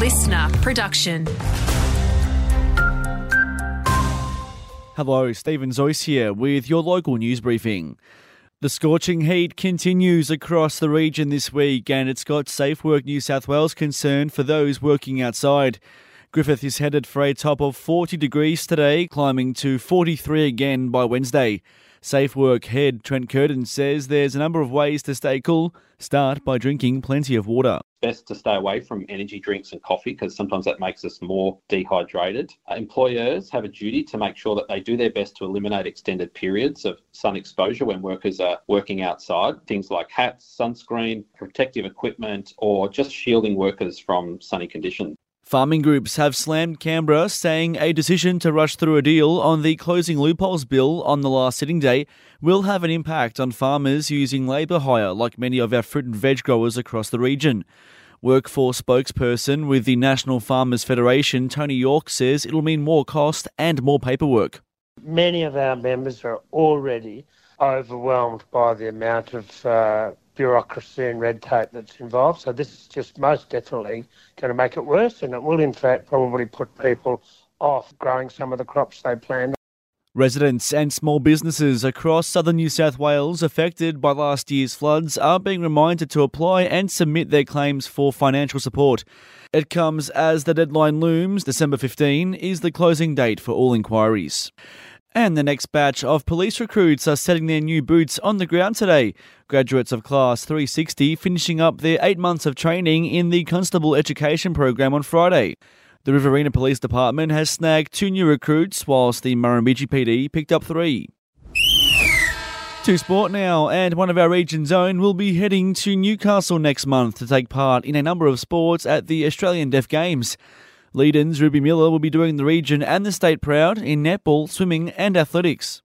listener production. Hello, Stephen Zoyce here with your local news briefing. The scorching heat continues across the region this week, and it's got Safe Work New South Wales concerned for those working outside. Griffith is headed for a top of 40 degrees today, climbing to 43 again by Wednesday. Safe Work head Trent Curtin says there's a number of ways to stay cool. Start by drinking plenty of water. Best to stay away from energy drinks and coffee because sometimes that makes us more dehydrated. Employers have a duty to make sure that they do their best to eliminate extended periods of sun exposure when workers are working outside. Things like hats, sunscreen, protective equipment, or just shielding workers from sunny conditions. Farming groups have slammed Canberra, saying a decision to rush through a deal on the closing loopholes bill on the last sitting day will have an impact on farmers using labour hire, like many of our fruit and veg growers across the region. Workforce spokesperson with the National Farmers Federation, Tony York, says it'll mean more cost and more paperwork. Many of our members are already overwhelmed by the amount of uh, bureaucracy and red tape that's involved. So this is just most definitely going to make it worse, and it will in fact probably put people off growing some of the crops they planned. Residents and small businesses across southern New South Wales affected by last year's floods are being reminded to apply and submit their claims for financial support. It comes as the deadline looms. December 15 is the closing date for all inquiries. And the next batch of police recruits are setting their new boots on the ground today. Graduates of Class 360 finishing up their eight months of training in the Constable Education Program on Friday. The Riverina Police Department has snagged two new recruits, whilst the Murrumbidgee PD picked up three. To sport now, and one of our region's own will be heading to Newcastle next month to take part in a number of sports at the Australian Deaf Games. Leeton's Ruby Miller will be doing the region and the state proud in netball, swimming, and athletics.